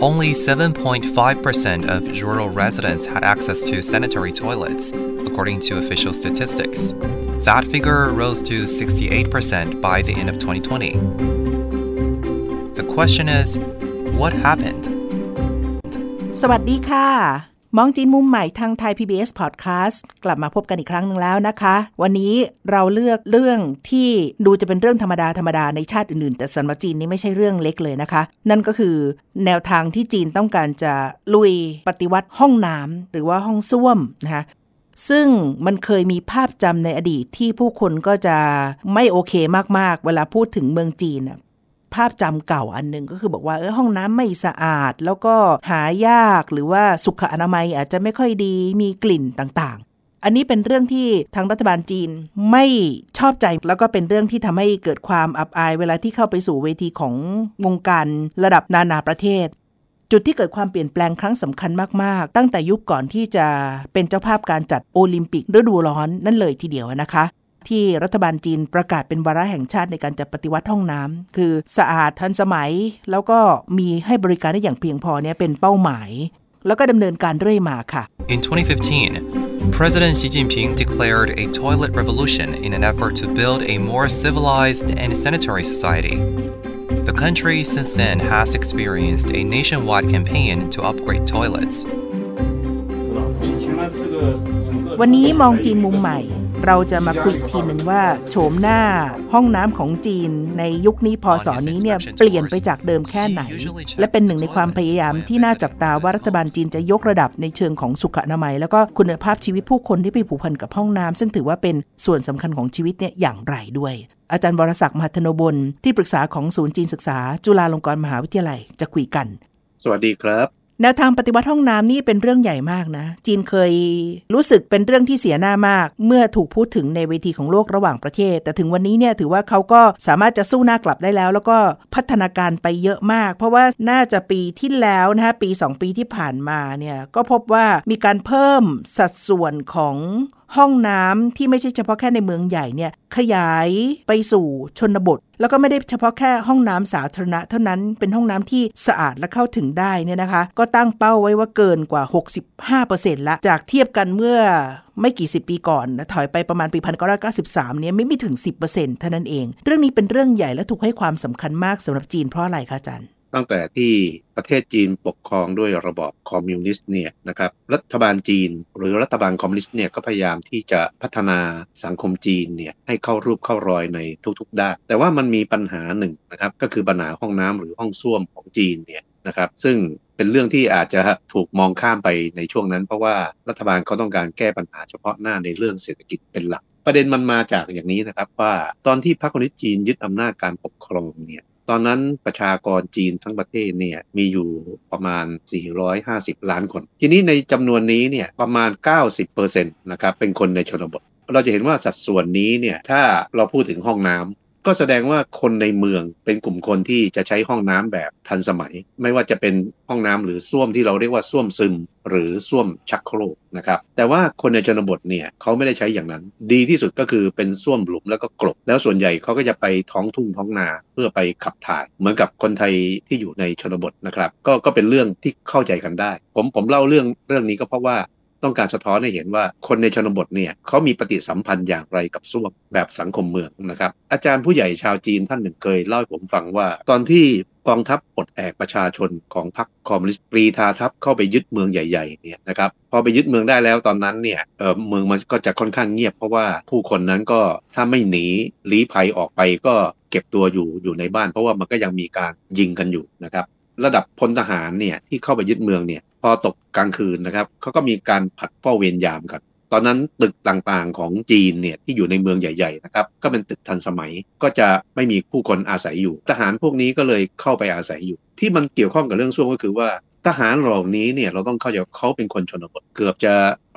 only 7.5% of rural residents had access to sanitary toilets, according to official statistics. That figure rose to 68% by the end of 2020. The question is what happened? สวัสดีค่ะ มองจีนมุมใหม่ทางไทย PBS Podcast กลับมาพบกันอีกครั้งหนึ่งแล้วนะคะ วันนี้เราเลือกเรื่องที่ดูจะเป็นเรื่องธรรมดาธรรมดาในชาติอื่นๆ แต่สำหรับจีนนี่ไม่ใช่เรื่องเล็กเลยนะคะ นั่นก็คือแนวทางที่จีนต้องการจะลุยปฏิวัติห้องน้ำหรือว่าห้องส้วมนะคะซึ่งมันเคยมีภาพจำในอดีตที่ผู้คนก็จะไม่โอเคมากๆ เวลาพูดถึงเมืองจีนน่ะ ภาพจำเก่าอันหนึ่งก็คือบอกว่าเออห้องน้ำไม่สะอาด แล้วก็หายากหรือว่าสุขอนามัยอาจจะไม่ค่อยดีมีกลิ่นต่างๆ อันนี้เป็นเรื่องที่ทางรัฐบาลจีนไม่ชอบใจแล้วก็เป็นเรื่องที่ทำให้เกิดความอับอาย เวลาที่เข้าไปสู่เวทีของวงการระดับนานาประเทศ จุดที่เกิดความเปลี่ยนแปลงครั้งสำคัญมากๆ ตั้งแต่ยุคก่อนที่จะเป็นเจ้าภาพการจัดโอลิมปิกฤดูร้อนนั่นเลยทีเดียวนะคะ ที่รัฐบาลจีนประกาศเป็นวาระแห่งชาติในการจัดปฏิวัติห้องน้ำคือสะอาดทันสมัย แล้วก็มีให้บริการได้อย่างเพียงพอเนี่ยเป็นเป้าหมาย แล้วก็ดำเนินการเรื่อยมาค่ะ In 2015, President Xi Jinping declared a toilet revolution in an effort to build a more civilized and sanitary society. The country since then has experienced a nationwide campaign to upgrade toilets. วันนี้มองจีนมุมใหม่ เราจะมาคุยอีกทีหนึ่งว่าโฉมหน้าห้องน้ำของจีนในยุคนี้พศนี้เนี่ยเปลี่ยนไปจากเดิมแค่ไหน และเป็นหนึ่งในความพยายามที่น่าจับตาว่ารัฐบาลจีนจะยกระดับในเชิงของสุขอนามัย แล้วก็คุณภาพชีวิตผู้คนที่ไปผูกพันกับห้องน้ำซึ่งถือว่าเป็นส่วนสำคัญของชีวิตเนี่ยอย่างไรด้วยอาจารย์วรศักดิ์มหัทโนบลที่ปรึกษาของศูนย์จีนศึกษา จุฬาลงกรณ์มหาวิทยาลัยจะคุยกัน สวัสดีครับ แนวทางปฏิวัติห้องน้ำนี่เป็นเรื่องใหญ่มากนะ จีนเคยรู้สึกเป็นเรื่องที่เสียหน้ามาก เมื่อถูกพูดถึงในเวทีของโลกระหว่างประเทศ แต่ถึงวันนี้เนี่ยถือว่าเขาก็สามารถจะสู้หน้ากลับได้แล้ว แล้วก็พัฒนาการไปเยอะมาก เพราะว่าน่าจะปีที่แล้วนะฮะปี 2 ปีที่ผ่านมาเนี่ยก็พบว่ามีการเพิ่มสัดส่วนของห้องน้ำที่ไม่ใช่เฉพาะแค่ในเมืองใหญ่เนี่ยขยายไปสู่ชนบท แล้วก็ไม่ได้เฉพาะแค่ห้องน้ำสาธารณะ เท่านั้นเป็นห้องน้ำที่สะอาดและเข้าถึงได้เนี่ยนะคะ ก็ตั้งเป้าไว้ว่าเกินกว่า 65%ละจากเทียบกันเมื่อไม่กี่สิบปีก่อนนะถอยไปประมาณปี1993เก้าสิบสามเนี่ยไม่มีถึง 10%เท่านั้นเอง เรื่องนี้เป็นเรื่องใหญ่และถูกให้ความสำคัญมากสำหรับจีนเพราะอะไรคะอาจารย์ ตั้งแต่ที่ประเทศจีนปกครองด้วยระบอบคอมมิวนิสต์เนี่ยนะครับรัฐบาลจีน หรือรัฐบาลคอมมิวนิสต์เนี่ยก็พยายามที่จะพัฒนาสังคมจีนเนี่ยให้เข้ารูปเข้ารอยในทุกๆด้านแต่ว่ามันมีปัญหาหนึ่งนะครับก็คือปัญหาห้องน้ำหรือห้องส้วมของจีนเนี่ยนะครับซึ่งเป็นเรื่องที่อาจจะถูกมองข้ามไปในช่วงนั้น เพราะว่ารัฐบาลเขาต้องการแก้ปัญหาเฉพาะหน้าในเรื่องเศรษฐกิจเป็นหลักประเด็นมันมาจากอย่างนี้นะครับว่าตอนที่พรรคคอมมิวนิสต์จีนยึดอำนาจการปกครองเนี่ย ตอนนั้นประชากรจีนทั้งประเทศเนี่ยมีอยู่ประมาณ 450 ล้านคน ทีนี้ในจำนวนนี้เนี่ยประมาณ 90%นะครับเป็นคนในชนบท เราจะเห็นว่าสัดส่วนนี้เนี่ยถ้าเราพูดถึงห้องน้ำ ก็แสดงว่าคนในเมืองเป็นกลุ่มคนที่จะใช้ห้องน้ำแบบทันสมัย ไม่ว่าจะเป็นห้องน้ำหรือส้วมที่เราเรียกว่าส้วมซึม หรือส้วมชักโครกนะครับแต่ว่าคนในชนบทเนี่ยเขาไม่ได้ใช้อย่างนั้น ดีที่สุดก็คือเป็นส้วมหลุมแล้วก็กลบ แล้วส่วนใหญ่เขาก็จะไปท้องทุ่งท้องนาเพื่อไปขับถ่าย เหมือนกับคนไทยที่อยู่ในชนบทนะครับก็ก็เป็นเรื่องที่เข้าใจกันได้ ผมผมเล่าเรื่องเรื่องนี้ก็เพราะว่า ต้องการสะท้อนให้เห็นว่าคนในชนบทเนี่ยเขามีปฏิสัมพันธ์อย่างไรกับส้วมแบบสังคมเมืองนะครับ อาจารย์ผู้ใหญ่ชาวจีนท่านหนึ่งเคยเล่าให้ผมฟังว่า ตอนที่กองทัพปลดแอกประชาชนของพรรคคอมมิวนิสต์ปรีทาทัพเข้าไปยึดเมืองใหญ่ๆเนี่ยนะครับพอไปยึดเมืองได้แล้วตอนนั้นเนี่ยเออเมืองมันก็จะค่อนข้างเงียบเพราะว่าผู้คนนั้นก็ถ้าไม่หนีลี้ภัยออกไปก็เก็บตัวอยู่อยู่ในบ้าน เพราะว่ามันก็ยังมีการยิงกันอยู่นะครับ ระดับพลทหารเนี่ยที่เข้าไปยึดเมืองเนี่ยพอตกกลางคืนนะครับเขาก็มีการผัดเฝ้าเวรยามกัน ตอนนั้นตึกต่างๆของจีนเนี่ยที่อยู่ในเมืองใหญ่ๆนะครับก็เป็นตึกทันสมัยก็จะไม่มีผู้คนอาศัยอยู่ ทหารพวกนี้ก็เลยเข้าไปอาศัยอยู่ ที่มันเกี่ยวข้องกับเรื่องส้วมก็คือว่า ทหารเหล่านี้เนี่ยเราต้องเข้าใจเขาเป็นคนชนบทเกือบจะ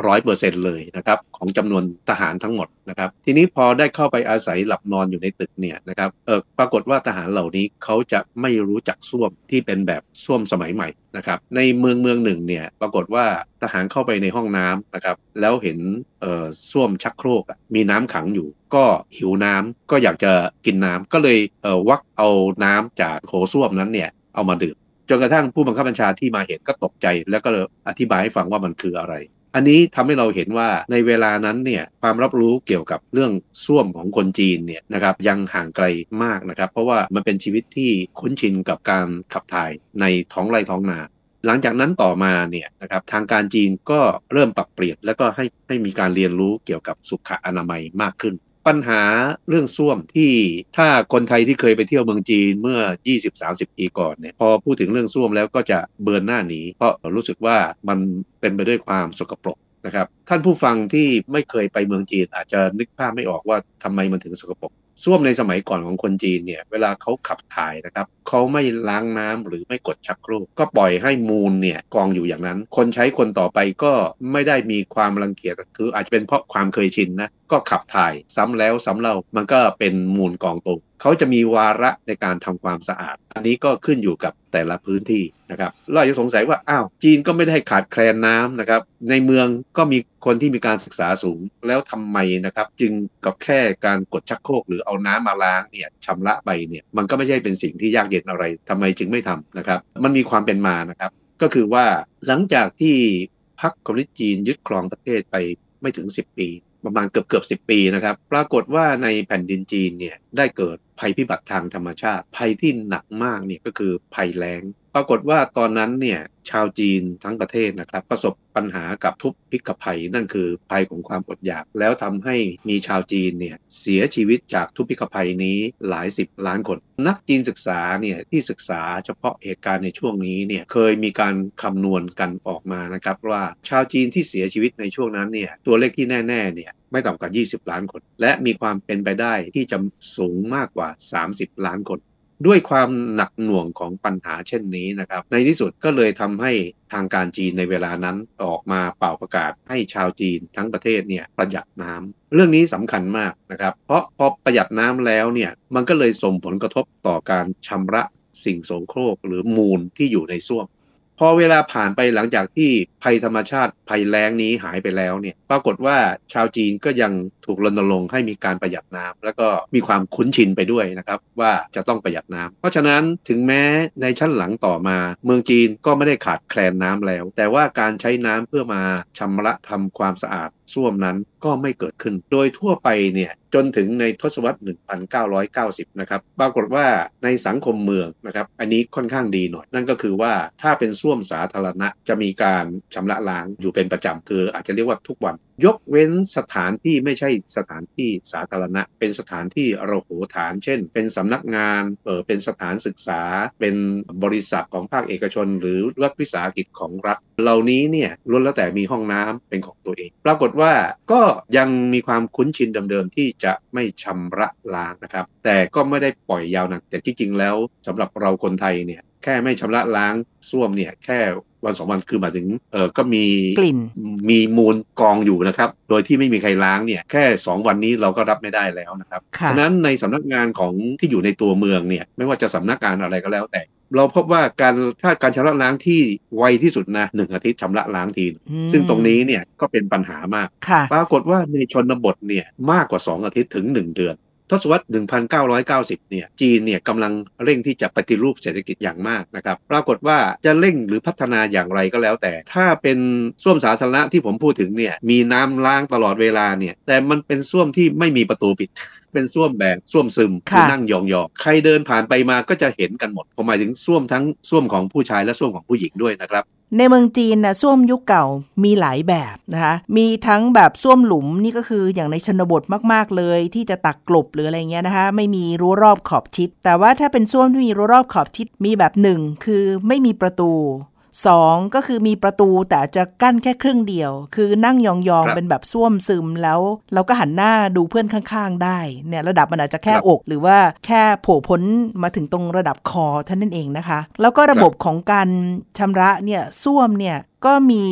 ร้อยเปอร์เซ็นเลยนะครับของจำนวนทหารทั้งหมดนะครับ ทีนี้พอได้เข้าไปอาศัยหลับนอนอยู่ในตึกเนี่ยนะครับเออปรากฏว่าทหารเหล่านี้เขาจะไม่รู้จักส้วมที่เป็นแบบส้วมสมัยใหม่นะครับ ในเมืองเมืองหนึ่งเนี่ยปรากฏว่าทหารเข้าไปในห้องน้ำนะครับ แล้วเห็นเอ่อส้วมชักโครกมีน้ำขังอยู่ ก็หิวน้ำก็อยากจะกินน้ำก็เลยเอ่อวักเอาน้ำจากโถส้วมนั้นเนี่ยเอามาดื่ม จนกระทั่งผู้บังคับบัญชาที่มาเห็นก็ตกใจ แล้วก็อธิบายให้ฟังว่ามันคืออะไร อันนี้ทำให้เราเห็นว่าในเวลานั้นเนี่ยความรับรู้เกี่ยวกับเรื่องส้วมของคนจีนเนี่ยนะครับยังห่างไกลมากนะครับ เพราะว่ามันเป็นชีวิตที่คุ้นชินกับการขับถ่ายในท้องไร่ท้องนาหลังจากนั้นต่อมาเนี่ยนะครับทางการจีนก็เริ่มปรับเปลี่ยน แล้วก็ให้ให้มีการเรียนรู้เกี่ยวกับสุขอนามัยมากขึ้น ปัญหาเรื่องส้วมที่ถ้าคนไทยที่เคยไปเที่ยวเมืองจีนเมื่อ 20-30 ปีก่อนเนี่ยพอพูดถึงเรื่องส้วมแล้วก็จะเบือนหน้าหนีเพราะรู้สึกว่ามันเป็นไปด้วยความสกปรกนะครับท่านผู้ฟังที่ไม่เคยไปเมืองจีนอาจจะนึกภาพไม่ออกว่าทำไมมันถึงสกปรก ส้วมในสมัยก่อนของคนจีนเนี่ยเวลาเขาขับถ่ายนะครับเขาไม่ล้างน้ำหรือไม่กดชักโครกก็ปล่อยให้มูลเนี่ยกองอยู่อย่างนั้น คนใช้คนต่อไปก็ไม่ได้มีความรังเกียจคืออาจจะเป็นเพราะความเคยชินนะก็ขับถ่ายซ้ำแล้วซ้ำเล่ามันก็เป็นมูลกองตรง เขาจะมีวาระในการทำความสะอาด อันนี้ก็ขึ้นอยู่กับแต่ละพื้นที่นะครับเราอาจจะสงสัยว่าอ้าวจีนก็ไม่ได้ขาดแคลนน้ำนะครับ ในเมืองก็มีคนที่มีการศึกษาสูงแล้วทำไมนะครับ จึงกับแค่การกดชักโครกหรือเอาน้ำมาล้างเนี่ยชำระไปเนี่ยมันก็ไม่ใช่เป็นสิ่งที่ยากเย็นอะไรทำไมจึงไม่ทำนะครับ มันมีความเป็นมานะครับ ก็คือว่าหลังจากที่พรรคคอมมิวนิสต์จีนยึดครองประเทศไปไม่ถึง 10 ปีประมาณเกือบเกือบสิปีนะครับ ปรากฏว่าในแผ่นดินจีนเนี่ยได้เกิด ภัยพิบัติทางธรรมชาติ ภัยที่หนักมากเนี่ยก็คือภัยแล้ง ปรากฏว่าตอนนั้นเนี่ยชาวจีนทั้งประเทศนะครับ ประสบปัญหากับทุพพิกภัยนั่นคือภัยของความอดอยาก แล้วทำให้มีชาวจีนเนี่ยเสียชีวิตจากทุพพิกภัยนี้หลายสิบล้านคน นักจีนศึกษาเนี่ยที่ศึกษาเฉพาะเหตุการณ์ในช่วงนี้เนี่ยเคยมีการคำนวณกันออกมานะครับว่าชาวจีนที่เสียชีวิตในช่วงนั้นเนี่ยตัวเลขที่แน่ๆเนี่ย ไม่ต่ำกว่า 20 ล้านคน และมีความเป็นไปได้ที่จะสูงมากกว่า 30 ล้านคน ด้วยความหนักหน่วงของปัญหาเช่นนี้นะครับ ในที่สุดก็เลยทำให้ทางการจีนในเวลานั้นออกมาเป่าประกาศให้ชาวจีนทั้งประเทศเนี่ยประหยัดน้ำเรื่องนี้สำคัญมากนะครับ เพราะพอประหยัดน้ำแล้วเนี่ยมันก็เลยส่งผลกระทบต่อการชำระสิ่งโสโครกหรือมูลที่อยู่ในส้วม พอเวลาผ่านไปหลังจากที่ภัยธรรมชาติภัยแล้งนี้หายไปแล้วเนี่ย ปรากฏว่าชาวจีนก็ยังถูกรณรงค์ให้มีการประหยัดน้ำแล้วก็มีความคุ้นชินไปด้วยนะครับว่าจะต้องประหยัดน้ำเพราะฉะนั้นถึงแม้ในชั้นหลังต่อมา เมืองจีนก็ไม่ได้ขาดแคลนน้ำแล้ว แต่ว่าการใช้น้ำเพื่อมาชำระทำความสะอาด ส้วมนั้นก็ไม่เกิดขึ้น โดยทั่วไปเนี่ยจนถึงในทศวรรษ 1990 นะครับ ปรากฏว่าในสังคมเมืองนะครับ อันนี้ค่อนข้างดีหน่อย นั่นก็คือว่าถ้าเป็นส้วมสาธารณะจะมีการชำระล้างอยู่เป็นประจำคืออาจจะเรียกว่าทุกวัน ยกเว้นสถานที่ไม่ใช่สถานที่สาธารณะ เป็นสถานที่เราโหฐาน เช่น เป็นสำนักงานเออเป็นสถานศึกษา เป็นบริษัทของภาคเอกชน หรือรัฐวิสาหกิจของรัฐ เหล่านี้เนี่ยล้วนแล้วแต่มีห้องน้ำเป็นของตัวเอง ปรากฏว่าก็ยังมีความคุ้นชินเดิมๆที่จะไม่ชำระล้างนะครับ แต่ก็ไม่ได้ปล่อยยาวนักแต่ที่จริงแล้วสำหรับเราคนไทยเนี่ยแค่ไม่ชำระล้างส้วมเนี่ยแค่ วันสองวันคือหมายถึงเออก็มีกลิ่นมีมูลกองอยู่นะครับ โดยที่ไม่มีใครล้างเนี่ยแค่ 2 วันนี้เราก็รับไม่ได้แล้วนะครับฉะนั้นในสำนักงานของที่อยู่ในตัวเมืองเนี่ยไม่ว่าจะสำนักงานอะไรก็แล้วแต่เราพบว่าการถ้าการชำระล้างที่ไวที่สุดนะหนึ่งอาทิตย์ชำระล้างที ซึ่งตรงนี้เนี่ยก็เป็นปัญหามาก ปรากฏว่าในชนบทเนี่ยมากกว่า 2 อาทิตย์ถึง 1 เดือน ทศวรรษ 1990 เนี่ย จีนเนี่ยกำลังเร่งที่จะปฏิรูปเศรษฐกิจอย่างมากนะครับ ปรากฏว่าจะเร่งหรือพัฒนาอย่างไรก็แล้วแต่ ถ้าเป็นส้วมสาธารณะที่ผมพูดถึงเนี่ย มีน้ำล้างตลอดเวลาเนี่ย แต่มันเป็นส้วมที่ไม่มีประตูปิด เป็นส้วมแบบส้วมซึมคือนั่งยองๆ ใครเดินผ่านไปมาก็จะเห็นกันหมด ผมหมายถึงส้วมทั้งส้วมของผู้ชายและส้วมของผู้หญิงด้วยนะครับ ในเมืองจีนนะส้วมยุคเก่ามีหลายแบบนะคะมีทั้งแบบส้วมหลุมนี่ก็คืออย่างในชนบทมาก ๆ เลย ที่จะตักกลบหรืออะไรเงี้ยนะคะไม่มีรั้วรอบขอบชิด แต่ว่าถ้าเป็นส้วมที่มีรั้วรอบขอบชิดมีแบบหนึ่งคือไม่มีประตู สองก็คือมีประตูแต่อาจจะกั้นแค่ครึ่งเดียว คือนั่งยองครัๆบเป็นแบบส้วมซึมแล้ว เราก็หันหน้าดูเพื่อนข้างๆ ได้เนี่ยระดับมันอาจจะแค่ครับอก หรือว่าแค่โผล่พ้นมาถึงตรงระดับคอเท่านั้นเองนะคะ แล้วก็ระบบของการชำระเนี่ยส้วมเนี่ยก็มี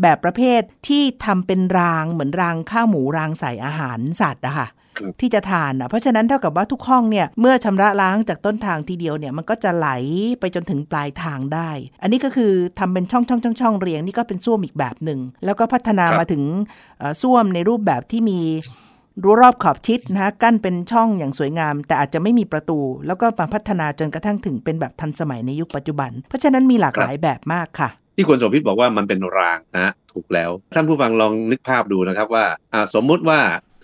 แบบประเภทที่ทำเป็นรางเหมือนรางข้าวหมูรางใส่อาหารสัตว์อะค่ะครับ ที่จะทานอะเพราะฉะนั้นเท่ากับว่าทุกห้องเนี่ยเมื่อชำระล้างจากต้นทางทีเดียวเนี่ยมันก็จะไหลไปจนถึงปลายทางได้ อันนี้ก็คือทำเป็นช่องช่องช่องช่องเรียงนี่ก็เป็นส้วมอีกแบบหนึ่ง แล้วก็พัฒนาครับมาถึงเอ่อส้วมในรูปแบบที่มีรั้วรอบขอบชิดนะฮะกั้นเป็นช่องอย่างสวยงาม แต่อาจจะไม่มีประตู แล้วก็มาพัฒนาจนกระทั่งถึงเป็นแบบทันสมัยในยุคปัจจุบัน เพราะฉะนั้นมีหลากหลายแบบมากค่ะ ที่คุณสมพิษบอกว่ามันเป็นรางนะถูกแล้ว ท่านผู้ฟังลองนึกภาพดูนะครับว่าอ่าสมมุติว่า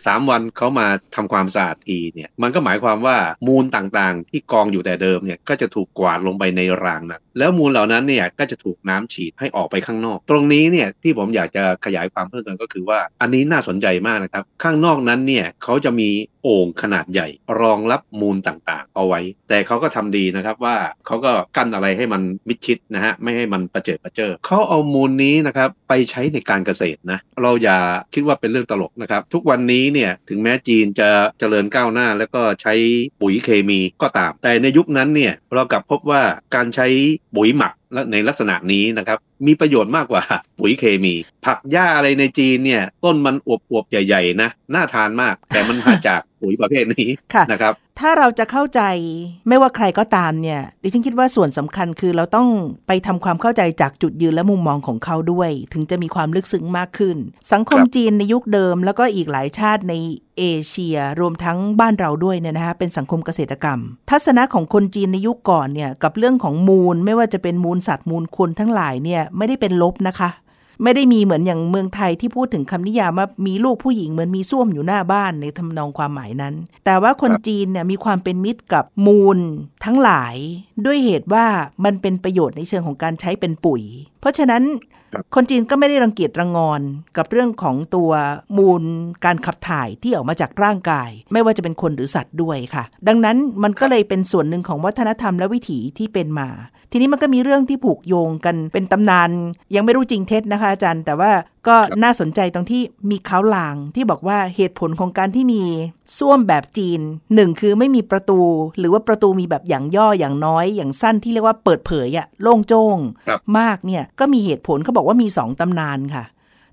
3 วันเขามาทำความสะอาดทีเนี่ยมันก็หมายความว่ามูลต่างๆ ที่กองอยู่แต่เดิมเนี่ยก็จะถูกกวาดลงไปในรางนั้นแล้วมูลเหล่านั้นเนี่ยก็จะถูกน้ำฉีดให้ออกไปข้างนอก ตรงนี้เนี่ยที่ผมอยากจะขยายความเพิ่มเติมก็คือว่าอันนี้น่าสนใจมากนะครับ ข้างนอกนั้นเนี่ยเขาจะมีโอ่งขนาดใหญ่ รองรับมูลต่างๆ เอาไว้ แต่เขาก็ทำดีนะครับว่าเขาก็กั้นอะไรให้มันมิดชิดนะฮะไม่ให้มันประเจิดประเจอเขาเอามูลนี้นะครับไปใช้ในการเกษตรนะเราอย่าคิดว่าเป็นเรื่องตลกนะครับ ทุกวันนี้เนี่ยถึงแม้จีนจะเจริญก้าวหน้า แล้วก็ใช้ปุ๋ยเคมีก็ตาม แต่ในยุคนั้นเนี่ยเรากลับพบว่าการใช้ปุ๋ยหมักและในลักษณะนี้นะครับมีประโยชน์มากกว่าปุ๋ยเคมี ผักหญ้าอะไรในจีนเนี่ยต้นมันอวบๆใหญ่ ๆ นะ น่าทานมาก แต่มันมาจากปุ๋ยประเภทนี้ค่ะนะครับ ถ้าเราจะเข้าใจไม่ว่าใครก็ตามเนี่ยดิฉันคิดว่าส่วนสำคัญคือเราต้องไปทำความเข้าใจจากจุดยืนและมุมมองของเขาด้วย ถึงจะมีความลึกซึ้งมากขึ้น สังคมคจีนในยุคเดิม แล้วก็อีกหลายชาติในเอเชียรวมทั้งบ้านเราด้วยเนี่ยนะคะเป็นสังคมเกษตรกรรม ทัศนะของคนจีนในยุคก่อนเนี่ยกับเรื่องของมูลไม่ว่าจะเป็นมูลสัตว์มูลคนทั้งหลายเนี่ยไม่ได้เป็นลบนะคะ ไม่ได้มีเหมือนอย่างเมืองไทยที่พูดถึงคำนิยามว่ามีลูกผู้หญิงเหมือนมีส้วมอยู่หน้าบ้านในทำนองความหมายนั้น แต่ว่าคนจีนเนี่ยมีความเป็นมิตรกับมูลทั้งหลาย ด้วยเหตุว่ามันเป็นประโยชน์ในเชิงของการใช้เป็นปุ๋ย เพราะฉะนั้นครับคนจีนก็ไม่ได้รังเกียจรังงอนกับเรื่องของตัวมูลการขับถ่ายที่ออกมาจากร่างกาย ไม่ว่าจะเป็นคนหรือสัตว์ด้วยค่ะ ดังนั้นมันก็เลยเป็นส่วนหนึ่งของวัฒนธรรมและวิถีที่เป็นมา ทีนี้มันก็มีเรื่องที่ผูกโยงกันเป็นตำนาน ยังไม่รู้จริงเท็จนะคะอาจารย์ แต่ว่าก็ครับน่าสนใจตรงที่มีเขาลางที่บอกว่าเหตุผลของการที่มีส้วมแบบจีนหนึ่งคือไม่มีประตู หรือว่าประตูมีแบบอย่างย่ออย่างน้อย อย่างสั้นที่เรียกว่าเปิดเผยอะโล่งโจ้งครับมากเนี่ยก็มีเหตุผลเขาบอกว่ามีสองตำนานค่ะ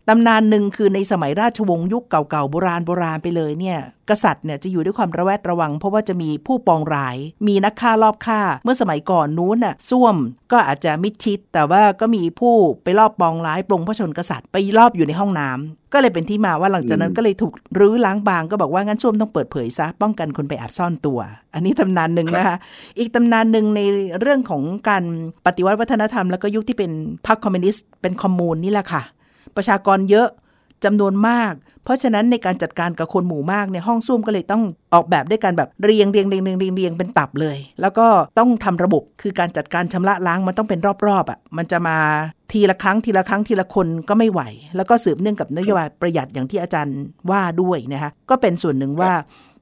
ตำนานหนึ่งคือในสมัยราชวงศ์ยุคเก่าๆโบราณโบราณไปเลยเนี่ยกษัตริย์เนี่ยจะอยู่ด้วยความระแวดระวัง เพราะว่าจะมีผู้ปองร้าย มีนักฆ่ารอบฆ่า เมื่อสมัยก่อนนู้นน่ะส้วมก็อาจจะมิดชิด แต่ว่าก็มีผู้ไปรอบปองร้ายปลงพระชนกษัตริย์ไปรอบอยู่ในห้องน้ำก็เลยเป็นที่มาว่าหลังจากนั้นก็เลยถูกรื้อล้างบางก็บอกว่างั้นส้วมต้องเปิดเผยซะป้องกันคนไปแอบซ่อนตัว อันนี้ตำนานหนึ่งนะคะอีกตำนานหนึ่งในเรื่องของการปฏิวัติวัฒนธรรมแล้วก็ยุคที่เป็นพรรคคอมมิวนิสต์เป็นคอมมูนนี่แหละค่ะ ประชากรเยอะจำนวนมาก เพราะฉะนั้นในการจัดการกับคนหมู่มากเนี่ยห้องส้วมก็เลยต้องออกแบบด้วยการแบบเรียงเรียงเรียงเรียงเรียงเรียงเป็นตับเลย แล้วก็ต้องทำระบบคือการจัดการชำระล้างมันต้องเป็นรอบๆอะมันจะมาทีละครั้งทีละครั้งทีละคนก็ไม่ไหว แล้วก็สืบเนื่องกับนโยบายประหยัดอย่างที่อาจารย์ว่าด้วยนะคะก็เป็นส่วนหนึ่งว่า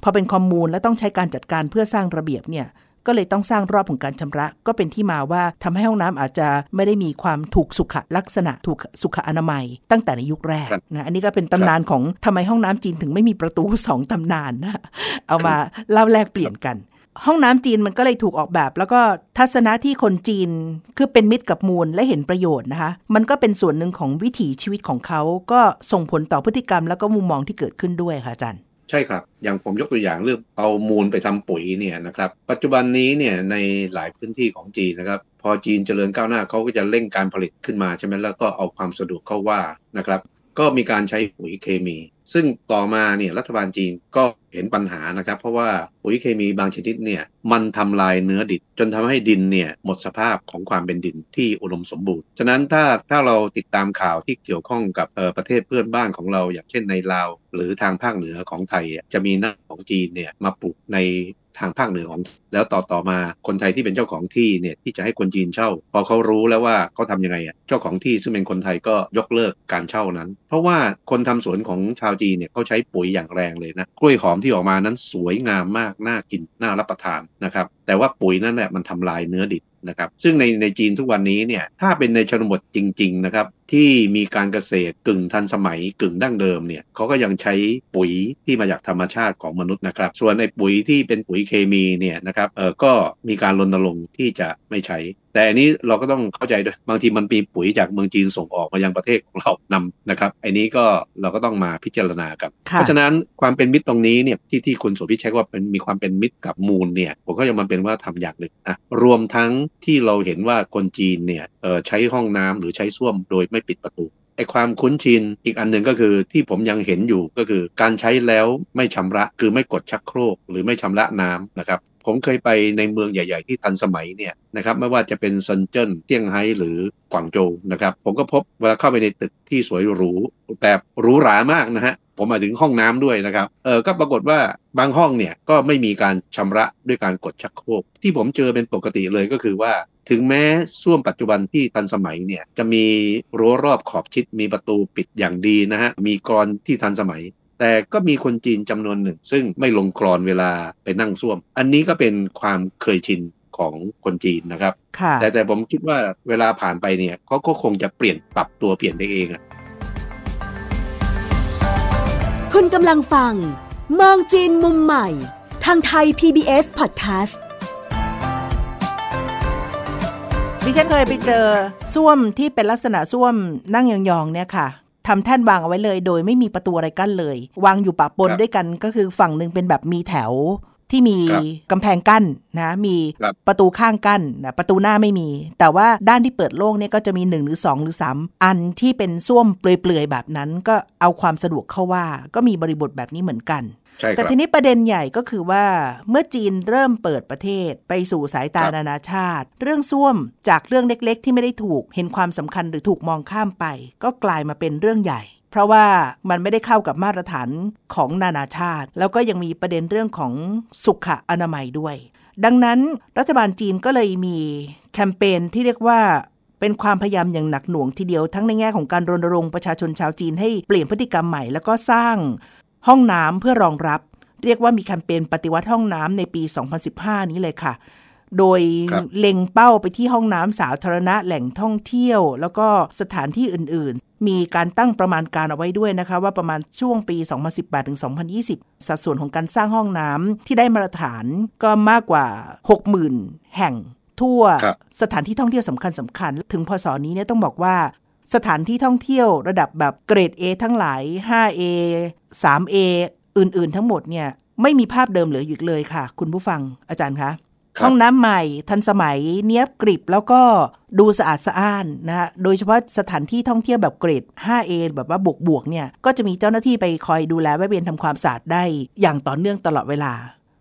พอเป็นคอมมูนแล้วต้องใช้การจัดการเพื่อสร้างระเบียบเนี่ย ก็เลยต้องสร้างรอบของการชำระ ก็เป็นที่มาว่าทำให้ห้องน้ำอาจจะไม่ได้มีความถูกสุขลักษณะถูกสุขอนามัย ตั้งแต่ในยุคแรกครับนะอันนี้ก็เป็นตำนานของทำไมห้องน้ำจีนถึงไม่มีประตูสองตำนานนะเอามาเล่าแลกเปลี่ยนกันห้องน้ำจีนมันก็เลยถูกออกแบบ แล้วก็ทัศนะที่คนจีนคือเป็นมิตรกับมูลและเห็นประโยชน์นะคะ มันก็เป็นส่วนหนึ่งของวิถีชีวิตของเขา ก็ส่งผลต่อพฤติกรรมแล้วก็มุมมองที่เกิดขึ้นด้วยค่ะอาจารย์ ใช่ครับ อย่างผมยกตัวอย่างเรื่องเอามูลไปทำปุ๋ยเนี่ยนะครับ ปัจจุบันนี้เนี่ยในหลายพื้นที่ของจีนนะครับ พอจีนเจริญก้าวหน้าเขาก็จะเร่งการผลิตขึ้นมาใช่ไหมแล้วก็เอาความสะดวกเข้าว่านะครับ ก็มีการใช้ปุ๋ยเคมี ซึ่งต่อมาเนี่ยรัฐบาลจีนก็ เห็นปัญหานะครับ เพราะว่าปุ๋ยเคมีบางชนิดเนี่ยมันทำลายเนื้อดินจนทำให้ดินเนี่ยหมดสภาพของความเป็นดินที่อุดมสมบูรณ์ ฉะนั้นถ้าถ้าเราติดตามข่าวที่เกี่ยวข้องกับประเทศเพื่อนบ้านของเรา อย่างเช่นในลาว หรือทางภาคเหนือของไทยจะมีน้ำของจีนเนี่ยมาปลูกใน ทางภาคเหนือของแล้วต่อต่อมาคนไทยที่เป็นเจ้าของที่เนี่ยที่จะให้คนจีนเช่า พอเขารู้แล้วว่าเขาทำยังไงอะเจ้าของที่ซึ่งเป็นคนไทยก็ยกเลิกการเช่านั้น เพราะว่าคนทำสวนของชาวจีนเนี่ยเขาใช้ปุ๋ยอย่างแรงเลยนะกล้วยหอมที่ออกมานั้นสวยงามมากน่ากินน่ารับประทานนะครับแต่ว่าปุ๋ยนั้นแหละมันทำลายเนื้อดิบ นะครับซึ่งในในจีนทุกวันนี้เนี่ยถ้าเป็นในชนบทจริงๆนะครับที่มีการเกษตรกึ่งทันสมัยกึ่งดั้งเดิมเนี่ยเขาก็ยังใช้ปุ๋ยที่มาจากธรรมชาติของมนุษย์นะครับ ส่วนในปุ๋ยที่เป็นปุ๋ยเคมีเนี่ยนะครับเออก็มีการรณรงค์ที่จะไม่ใช้ แต่อันนี้เราก็ต้องเข้าใจด้วยบางทีมันมีปุ๋ยจากเมืองจีนส่งออกมายังประเทศของเรานำนะครับอันนี้ก็เราก็ต้องมาพิจารณากัน เพราะฉะนั้นความเป็นมิตรตรงนี้เนี่ยที่ที่คุณโสภิใช้ว่าเป็นมีความเป็นมิตรกับมูลเนี่ยผมก็ยังมันเป็นว่าทำอย่างหนึ่งนะรวมทั้งที่เราเห็นว่าคนจีนเนี่ยเออใช้ห้องน้ำหรือใช้ส้วมโดยไม่ปิดประตูไอความคุ้นชินอีกอันหนึ่งก็คือที่ผมยังเห็นอยู่ก็คือการใช้แล้วไม่ชำระคือไม่กดชักโครกหรือไม่ชำระน้ำนะครับ ผมเคยไปในเมืองใหญ่ ๆ ที่ทันสมัยเนี่ยนะครับไม่ว่าจะเป็นซนเจิ้นเซี่ยงไฮ้หรือกวางโจวนะครับ ผมก็พบเวลาเข้าไปในตึกที่สวยหรูแบบหรูหรามากนะฮะผมมาถึงห้องน้ำด้วยนะครับเออก็ปรากฏว่าบางห้องเนี่ยก็ไม่มีการชำระด้วยการกดชักโครกที่ผมเจอเป็นปกติเลยก็คือว่า ถึงแม้ส้วมปัจจุบันที่ทันสมัยเนี่ยจะมีรั้วรอบขอบชิดมีประตูปิดอย่างดีนะฮะมีกรที่ทันสมัย แต่ก็มีคนจีนจำนวนหนึ่ง ซึ่งไม่ลงกรอนเวลาไปนั่งส้วม อันนี้ก็เป็นความเคยชินของคนจีนนะครับ แต่แต่ผมคิดว่าเวลาผ่านไปเนี่ยเขาก็คงจะเปลี่ยนปรับตัวเปลี่ยนไปเองอะคุณกำลังฟัง มองจีนมุมใหม่ ทางไทย PBS Podcast ดิฉันเคยไปเจอส้วมที่เป็นลักษณะส้วมนั่งยองๆเนี่ยค่ะ ทำแท่นวางเอาไว้เลย โดยไม่มีประตูอะไรกั้นเลย วางอยู่ปะปนด้วยกันก็คือฝั่งหนึ่งเป็นแบบมีแถวที่มีกำแพงกั้นนะมีประตูข้างกั้นนะประตูหน้าไม่มี แต่ว่าด้านที่เปิดโล่งเนี่ยก็จะมี 1 หรือ 2 หรือ 3 อันที่เป็นส้วมเปลือยๆแบบนั้น ก็เอาความสะดวกเข้าว่า ก็มีบริบทแบบนี้เหมือนกัน แต่ทีนี้ประเด็นใหญ่ก็คือว่าเมื่อจีนเริ่มเปิดประเทศไปสู่สายตานานาชาติ เรื่องส้วมจากเรื่องเล็กๆ ที่ไม่ได้ถูกเห็นความสำคัญหรือถูกมองข้ามไป ก็กลายมาเป็นเรื่องใหญ่ เพราะว่ามันไม่ได้เข้ากับมาตรฐานของนานาชาติ แล้วก็ยังมีประเด็นเรื่องของสุขอนามัยด้วย ดังนั้นรัฐบาลจีนก็เลยมีแคมเปญที่เรียกว่าเป็นความพยายามอย่างหนักหน่วงทีเดียวทั้งในแง่ของการรณรงค์ประชาชนชาวจีนให้เปลี่ยนพฤติกรรมใหม่ แล้วก็สร้าง ห้องน้ำเพื่อรองรับ เรียกว่ามีแคมเปญปฏิวัติห้องน้ำในปี 2015 นี้เลยค่ะ โดยเล็งเป้าไปที่ห้องน้ำสาธารณะแหล่งท่องเที่ยว แล้วก็สถานที่อื่นๆ มีการตั้งประมาณการเอาไว้ด้วยนะคะ ว่าประมาณช่วงปี 2018ถึง2020 สัดส่วนของการสร้างห้องน้ำที่ได้มาตรฐานก็มากกว่า 60,000 แห่งทั่วสถานที่ท่องเที่ยวสำคัญสำคัญ ถึงพศนี้เนี่ยต้องบอกว่า สถานที่ท่องเที่ยวระดับแบบเกรด A ทั้งหลาย 5A 3A อื่นๆ ทั้งหมดเนี่ยไม่มีภาพเดิมเหลืออยู่เลยค่ะ คุณผู้ฟังอาจารย์คะห้องน้ำใหม่ทันสมัยเนียบกริบแล้วก็ดูสะอาดสะอ้านนะฮะโดยเฉพาะสถานที่ท่องเที่ยวแบบเกรด 5A แบบว่าบวกๆเนี่ยก็จะมีเจ้าหน้าที่ไปคอยดูแลแวะเวียนทำความสะอาดได้อย่างต่อเนื่องตลอดเวลา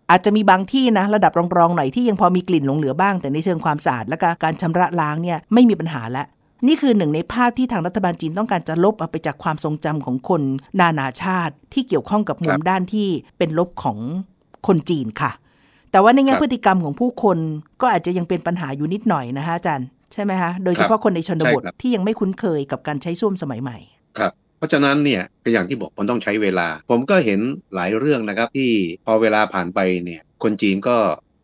อาจจะมีบางที่นะระดับรองๆหน่อยที่ยังพอมีกลิ่นหลงเหลือบ้าง แต่ในเชิงความสะอาดและการชำระล้างเนี่ยไม่มีปัญหาละ นี่คือหนึ่งในภาพที่ทางรัฐบาลจีนต้องการจะลบเอาไปจากความทรงจำของคนนานาชาติที่เกี่ยวข้องกับมุมด้านที่เป็นลบของคนจีนค่ะ แต่ว่าในแง่พฤติกรรมของผู้คนก็อาจจะยังเป็นปัญหาอยู่นิดหน่อยนะคะอาจารย์ใช่ไหมคะโดยเฉพาะคนในชนบทที่ยังไม่คุ้นเคยกับการใช้ส้วมสมัยใหม่ครับเพราะฉะนั้นเนี่ยก็อย่างที่บอกมันต้องใช้เวลา ผมก็เห็นหลายเรื่องนะครับที่พอเวลาผ่านไปเนี่ยคนจีนก็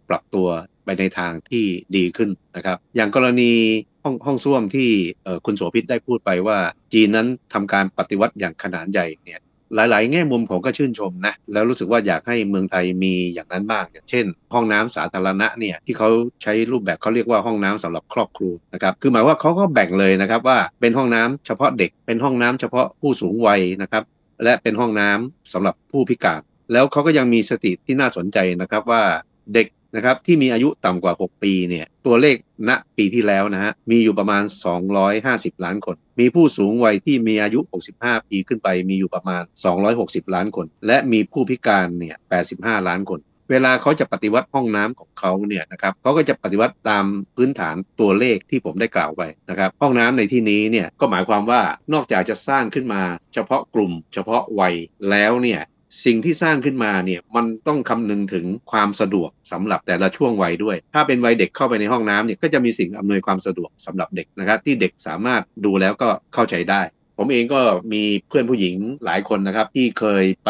ปรับตัว ไปในทางที่ดีขึ้นนะครับ อย่างกรณีห้องห้องส้วมที่คุณโสภิตได้พูดไปว่า จีนนั้นทำการปฏิวัติอย่างขนาดใหญ่เนี่ยหลายๆ แง่มุมผมก็ชื่นชมนะ แล้วรู้สึกว่าอยากให้เมืองไทยมีอย่างนั้นบ้างอย่างเช่น ห้องน้ำสาธารณะเนี่ยที่เขาใช้รูปแบบเขาเรียกว่าห้องน้ำสำหรับครอบครัวนะครับคือหมายว่าเขาก็แบ่งเลยนะครับว่าเป็นห้องน้ำเฉพาะเด็กเป็นห้องน้ำเฉพาะผู้สูงวัยนะครับและเป็นห้องน้ำสำหรับผู้พิการ แล้วเขาก็ยังมีสติที่น่าสนใจนะครับว่าเด็ก นะครับที่มีอายุต่ำกว่า 6 ปีเนี่ยตัวเลขณปีที่แล้วนะฮะมีอยู่ประมาณ 250 ล้านคน มีผู้สูงวัยที่มีอายุ 65 ปีขึ้นไปมีอยู่ประมาณ 260 ล้านคน และมีผู้พิการเนี่ย 85 ล้านคนเวลาเขาจะปฏิวัติห้องน้ำของเขาเนี่ยนะครับเขาก็จะปฏิวัติตามพื้นฐานตัวเลขที่ผมได้กล่าวไปนะครับ ห้องน้ำในที่นี้เนี่ยก็หมายความว่านอกจากจะสร้างขึ้นมา เฉพาะกลุ่ม เฉพาะวัยแล้วเนี่ย สิ่งที่สร้างขึ้นมาเนี่ยมันต้องคำนึงถึงความสะดวกสำหรับแต่ละช่วงวัยด้วย ถ้าเป็นวัยเด็กเข้าไปในห้องน้ำเนี่ยก็จะมีสิ่งอำนวยความสะดวกสำหรับเด็กนะครับที่เด็กสามารถดูแล้วก็เข้าใจได้ ผมเองก็มีเพื่อนผู้หญิงหลายคนนะครับ ที่เคยไป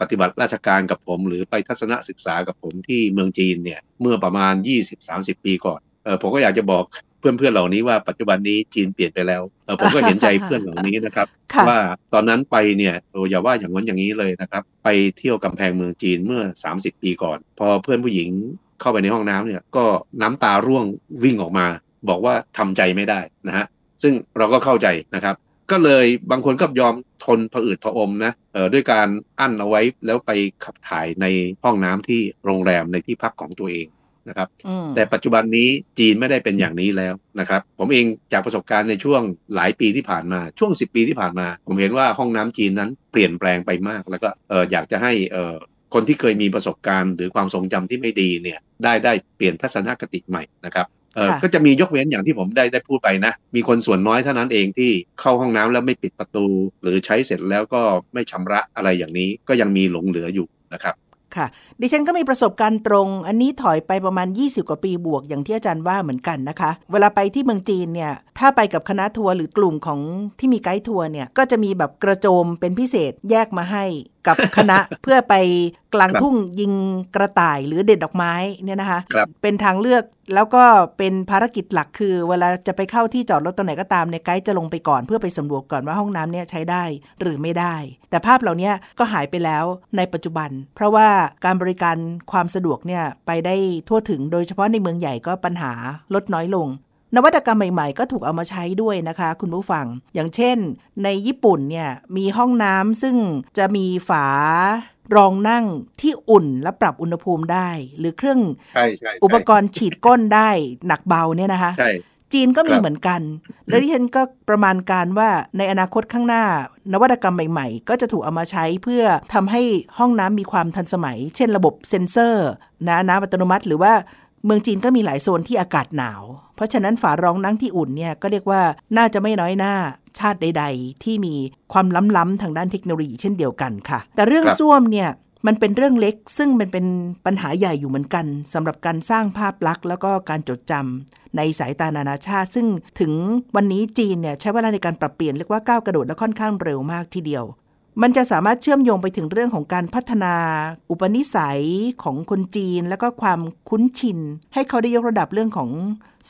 ปฏิบัติราชการกับผม หรือไปทัศนศึกษากับผมที่เมืองจีนเนี่ยเมื่อประมาณ 20-30 ปีก่อนเออผมก็อยากจะบอก เพื่อนๆเหล่านี้ว่าปัจจุบันนี้จีนเปลี่ยนไปแล้วเออผมก็เห็นใจเพื่อนเหล่านี้นะครับค่ะว่าตอนนั้นไปเนี่ยโอ้อย่าว่าอย่างนั้นอย่างนี้เลยนะครับ ไปเที่ยวกำแพงเมืองจีนเมื่อ 30 ปีก่อน พอเพื่อนผู้หญิงเข้าไปในห้องน้ำเนี่ยก็น้ำตาร่วงวิ่งออกมา บอกว่าทำใจไม่ได้นะฮะซึ่งเราก็เข้าใจนะครับ ก็เลยบางคนก็ยอมทนผะอืดผะอมนะเออด้วยการอั้นเอาไว้แล้วไปขับถ่ายในห้องน้ำที่โรงแรมในที่พักของตัวเอง นะครับอืมแต่ปัจจุบันนี้จีนไม่ได้เป็นอย่างนี้แล้วนะครับ ผมเองจากประสบการณ์ในช่วงหลายปีที่ผ่านมาช่วง 10 ปีที่ผ่านมา ผมเห็นว่าห้องน้ำจีนนั้นเปลี่ยนแปลงไปมาก แล้วก็เอออยากจะให้เออคนที่เคยมีประสบการณ์ หรือความทรงจำที่ไม่ดีเนี่ยได้ได้เปลี่ยนทัศนคติใหม่นะครับเออค่ะก็จะมียกเว้นอย่างที่ผมได้ได้พูดไปนะ มีคนส่วนน้อยเท่านั้นเองที่เข้าห้องน้ำแล้วไม่ปิดประตู หรือใช้เสร็จแล้วก็ไม่ชำระอะไรอย่างนี้ก็ยังมีหลงเหลืออยู่นะครับ ค่ะ ดิฉันก็มีประสบการณ์ตรง อันนี้ถอยไปประมาณ 20 กว่าปีบวกอย่างที่อาจารย์ว่าเหมือนกันนะคะ เวลาไปที่เมืองจีนเนี่ย ถ้าไปกับคณะทัวร์หรือกลุ่มของที่มีไกด์ทัวร์เนี่ย ก็จะมีแบบกระโจมเป็นพิเศษแยกมาให้กับคณะ เพื่อไปกลางครับทุ่งยิงกระต่ายหรือเด็ดดอกไม้เนี่ยนะคะครับเป็นทางเลือกแล้วก็เป็นภารกิจหลักคือ เวลาจะไปเข้าที่จอดรถตรงไหนก็ตามเนี่ยไกด์จะลงไปก่อนเพื่อไปสำรวจก่อนว่าห้องน้ำเนี่ยใช้ได้หรือไม่ได้ แต่ภาพเหล่านี้ก็หายไปแล้วในปัจจุบัน เพราะว่าการบริการความสะดวกเนี่ยไปได้ทั่วถึงโดยเฉพาะในเมืองใหญ่ก็ปัญหาลดน้อยลงนวัตกรรมใหม่ๆ ก็ถูกเอามาใช้ด้วยนะคะ คุณผู้ฟัง อย่างเช่น ในญี่ปุ่นเนี่ยมีห้องน้ำซึ่งจะมีฝา รองนั่งที่อุ่นและปรับอุณหภูมิได้ หรือเครื่องใช่ใช่ใช่อุปกรณ์ฉีดก้นได้หนักเบาเนี่ยนะคะใช่จีนก็มีครับเหมือนกัน และที่ฉันก็ประมาณการว่าในอนาคตข้างหน้า นวัตกรรมใหม่ๆ ก็จะถูกเอามาใช้เพื่อทำให้ห้องน้ำมีความทันสมัย เช่นระบบเซ็นเซอร์นะน้ำอัตโนมัติ หรือว่า เมืองจีนก็มีหลายโซนที่อากาศหนาว เพราะฉะนั้นฝารองนั่งที่อุ่นเนี่ยก็เรียกว่าน่าจะไม่น้อยหน้าชาติใด ๆ ที่มีความล้ำๆทางด้านเทคโนโลยีเช่นเดียวกันค่ะ แต่เรื่องครับส้วมเนี่ยมันเป็นเรื่องเล็ก ซึ่งมันเป็นปัญหาใหญ่อยู่เหมือนกันสำหรับการสร้างภาพลักษณ์แล้วก็การจดจำในสายตานานาชาติ ซึ่งถึงวันนี้จีนเนี่ยใช้เวลาในการปรับเปลี่ยนเรียกว่าก้าวกระโดดและค่อนข้างเร็วมากทีเดียว มันจะสามารถเชื่อมโยงไปถึงเรื่องของการพัฒนา อุปนิสัยของคนจีน แล้วก็ความคุ้นชิน ให้เขาได้ยกระดับเรื่องของ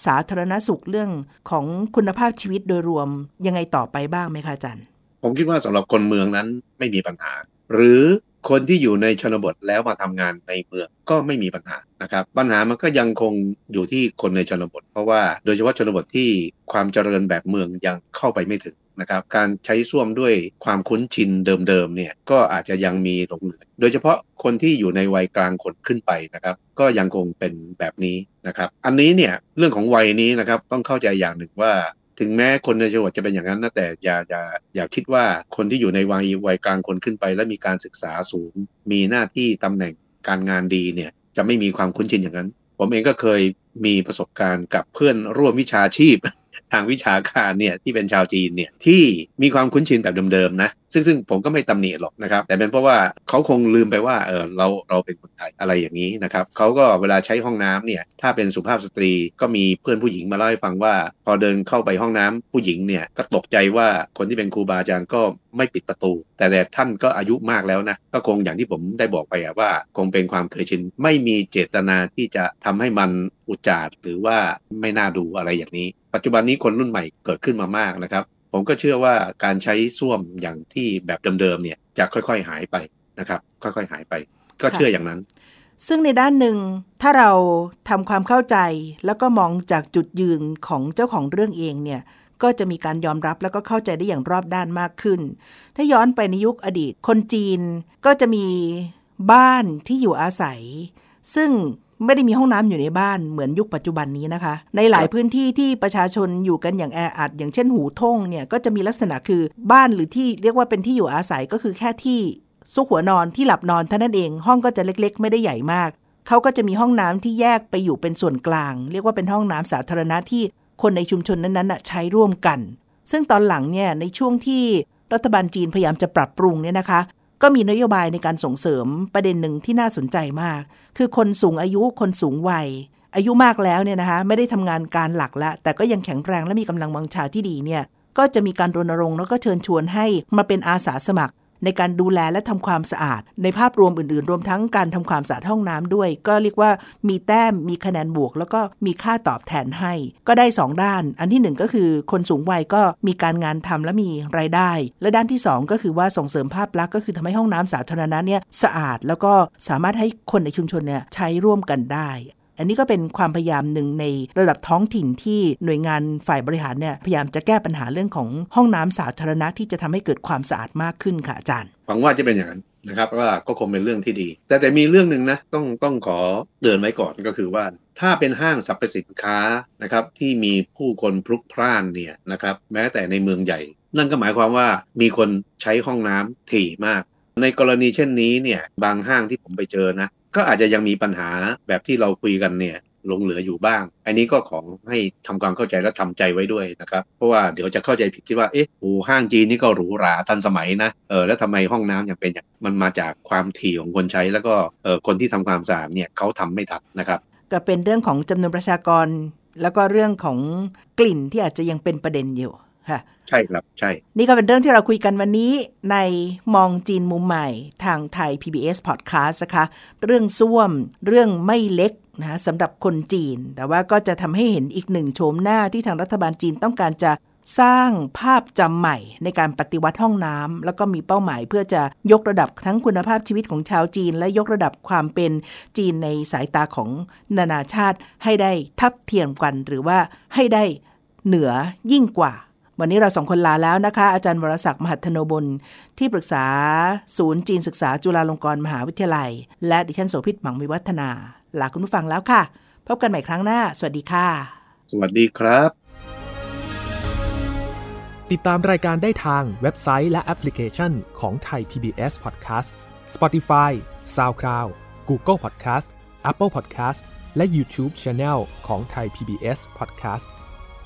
สาธารณสุขเรื่องของคุณภาพชีวิตโดยรวมยังไงต่อไปบ้างไหมคะอาจารย์ ผมคิดว่าสำหรับคนเมืองนั้นไม่มีปัญหา หรือ คนที่อยู่ในชนบทแล้วมาทำงานในเมืองก็ไม่มีปัญหานะครับ ปัญหามันก็ยังคงอยู่ที่คนในชนบท เพราะว่าโดยเฉพาะชนบทที่ความเจริญแบบเมืองยังเข้าไปไม่ถึงนะครับการใช้ส้วมด้วยความคุ้นชินเดิมๆเนี่ยก็อาจจะยังมีหลงเหลือโดยเฉพาะคนที่อยู่ในวัยกลางคนขึ้นไปนะครับ ก็ยังคงเป็นแบบนี้นะครับ อันนี้เนี่ยเรื่องของวัยนี้นะครับต้องเข้าใจอย่างหนึ่งว่า ถึงแม้คนในจังหวัดจะเป็นอย่างนั้นนะแต่อย่าอย่าอย่าคิดว่าคนที่อยู่ในวัยวัยกลางคนขึ้นไป และมีการศึกษาสูง มีหน้าที่ตำแหน่งการงานดีเนี่ยจะไม่มีความคุ้นชินอย่างนั้น ผมเองก็เคยมีประสบการณ์กับเพื่อนร่วมวิชาชีพ ทางวิชาการเนี่ยที่เป็นชาวจีนเนี่ยที่มีความคุ้นชินแบบเดิมๆนะซึ่งซึ่งผมก็ไม่ตำหนิหรอกนะครับ แต่เป็นเพราะว่าเขาคงลืมไปว่าเออเราเราเป็นคนไทยอะไรอย่างนี้นะครับเขาก็เวลาใช้ห้องน้ำเนี่ยถ้าเป็นสุภาพสตรีก็มีเพื่อนผู้หญิงมาเล่าให้ฟังว่า พอเดินเข้าไปห้องน้ำผู้หญิงเนี่ยก็ตกใจว่าคนที่เป็นครูบาอาจารย์ก็ไม่ปิดประตู แต่แต่ท่านก็อายุมากแล้วนะก็คงอย่างที่ผมได้บอกไปอะว่า คงเป็นความเคยชินไม่มีเจตนาที่จะทำให้มันอุจจาดหรือว่าไม่น่าดูอะไรอย่างนี้ ปัจจุบันนี้คนรุ่นใหม่เกิดขึ้นมามากนะครับ ผมก็เชื่อว่าการใช้ส้วมอย่างที่แบบเดิมๆเนี่ยจะค่อยๆหายไปนะครับ ค่อยๆหายไป ก็เชื่ออย่างนั้น ซึ่งในด้านหนึ่งถ้าเราทำความเข้าใจแล้วก็มองจากจุดยืนของเจ้าของเรื่องเองเนี่ยก็จะมีการยอมรับแล้วก็เข้าใจได้อย่างรอบด้านมากขึ้น ถ้าย้อนไปในยุคอดีต คนจีนก็จะมีบ้านที่อยู่อาศัย ซึ่ง ไม่ได้มีห้องน้ำอยู่ในบ้านเหมือนยุคปัจจุบันนี้นะคะ ในหลายครับพื้นที่ที่ประชาชนอยู่กันอย่างแออัด อย่างเช่นหูท่งเนี่ยก็จะมีลักษณะคือบ้านหรือที่เรียกว่าเป็นที่อยู่อาศัยก็คือแค่ที่ซุกหัวนอนที่หลับนอนเท่านั้นเองห้องก็จะเล็ก ๆ ไม่ได้ใหญ่มากเขาก็จะมีห้องน้ำที่แยกไปอยู่เป็นส่วนกลาง เรียกว่าเป็นห้องน้ำสาธารณะที่คนในชุมชนนั้นๆน่ะใช้ร่วมกัน ซึ่งตอนหลังเนี่ยในช่วงที่รัฐบาลจีนพยายามจะปรับปรุงเนี่ยนะคะ ก็มีนโยบายในการส่งเสริมประเด็นหนึ่งที่น่าสนใจมาก คือคนสูงอายุคนสูงวัย อายุมากแล้วเนี่ยนะคะไม่ได้ทำงานการหลักละ แต่ก็ยังแข็งแรงและมีกำลังวังชาที่ดีเนี่ยก็จะมีการรณรงค์แล้วก็เชิญชวนให้มาเป็นอาสาสมัคร ในการดูแลและทำความสะอาด ในภาพรวมอื่นๆ รวมทั้งการทำความสะอาดห้องน้ำด้วย ก็เรียกว่ามีแต้มมีคะแนนบวก แล้วก็มีค่าตอบแทนให้ ก็ได้ 2 ด้าน อันที่ 1 ก็คือคนสูงวัยก็มีการงานทำและมีรายได้ และด้านที่ 2 ก็คือว่าส่งเสริมภาพลักษณ์ก็คือทำให้ห้องน้ำสาธารณะเนี่ยสะอาด แล้วก็สามารถให้คนในชุมชนเนี่ยใช้ร่วมกันได้ อันนี้ก็เป็นความพยายามหนึ่งในระดับท้องถิ่นที่หน่วยงานฝ่ายบริหารเนี่ยพยายามจะแก้ปัญหาเรื่องของห้องน้ำสาธารณะที่จะทำให้เกิดความสะอาดมากขึ้นค่ะอาจารย์หวังว่าจะเป็นอย่างนั้นนะครับว่าก็คงเป็นเรื่องที่ดี แต่แต่มีเรื่องหนึ่งนะต้องต้องขอเตือนไว้ก่อนก็คือว่า ถ้าเป็นห้างสรรพสินค้านะครับที่มีผู้คนพลุกพล่านเนี่ยนะครับแม้แต่ในเมืองใหญ่ นั่นก็หมายความว่ามีคนใช้ห้องน้ำถี่มาก ในกรณีเช่นนี้เนี่ยบางห้างที่ผมไปเจอนะ ก็อาจจะยังมีปัญหาแบบที่เราคุยกันเนี่ยหลงเหลืออยู่บ้าง อันนี้ก็ขอให้ทำความเข้าใจและทำใจไว้ด้วยนะครับ เพราะว่าเดี๋ยวจะเข้าใจผิดคิดว่า เอ๊ะโอ้ห้างจีนนี่ก็หรูหราทันสมัยนะ เออ แล้วทำไมห้องน้ำยังเป็นอย่างมันมาจากความถี่ของคนใช้ แล้วก็ เออคนที่ทำความสะอาดเนี่ยเขาทำไม่ทันนะครับ ก็เป็นเรื่องของจำนวนประชากร แล้วก็เรื่องของกลิ่นที่อาจจะยังเป็นประเด็นอยู่ ค่ะใช่ครับใช่ นี่ก็เป็นเรื่องที่เราคุยกันวันนี้ในมองจีนมุมใหม่ทางไทย PBS Podcast นะคะ เรื่องส้วมเรื่องไม่เล็กนะสำหรับคนจีน แต่ว่าก็จะทำให้เห็นอีกหนึ่งโฉมหน้าที่ทางรัฐบาลจีนต้องการจะสร้างภาพจำใหม่ในการปฏิวัติห้องน้ำแล้วก็มีเป้าหมายเพื่อจะยกระดับทั้งคุณภาพชีวิตของชาวจีน และยกระดับความเป็นจีนในสายตาของนานาชาติให้ได้ทับเทียมกัน หรือว่าให้ได้เหนือยิ่งกว่า วันนี้เราสองคนลาแล้วนะคะ อาจารย์วรศักดิ์มหัทโนบลที่ปรึกษาศูนย์จีนศึกษาจุฬาลงกรณ์มหาวิทยาลัย และดิฉันโสภิตหมังวิวัฒนา ลาคุณผู้ฟังแล้วค่ะ พบกันใหม่ครั้งหน้า สวัสดีค่ะ สวัสดีครับ ติดตามรายการได้ทางเว็บไซต์และแอปพลิเคชันของไทย PBS Podcast Spotify SoundCloud Google Podcast Apple Podcast และ YouTube Channel ของไทย PBS Podcast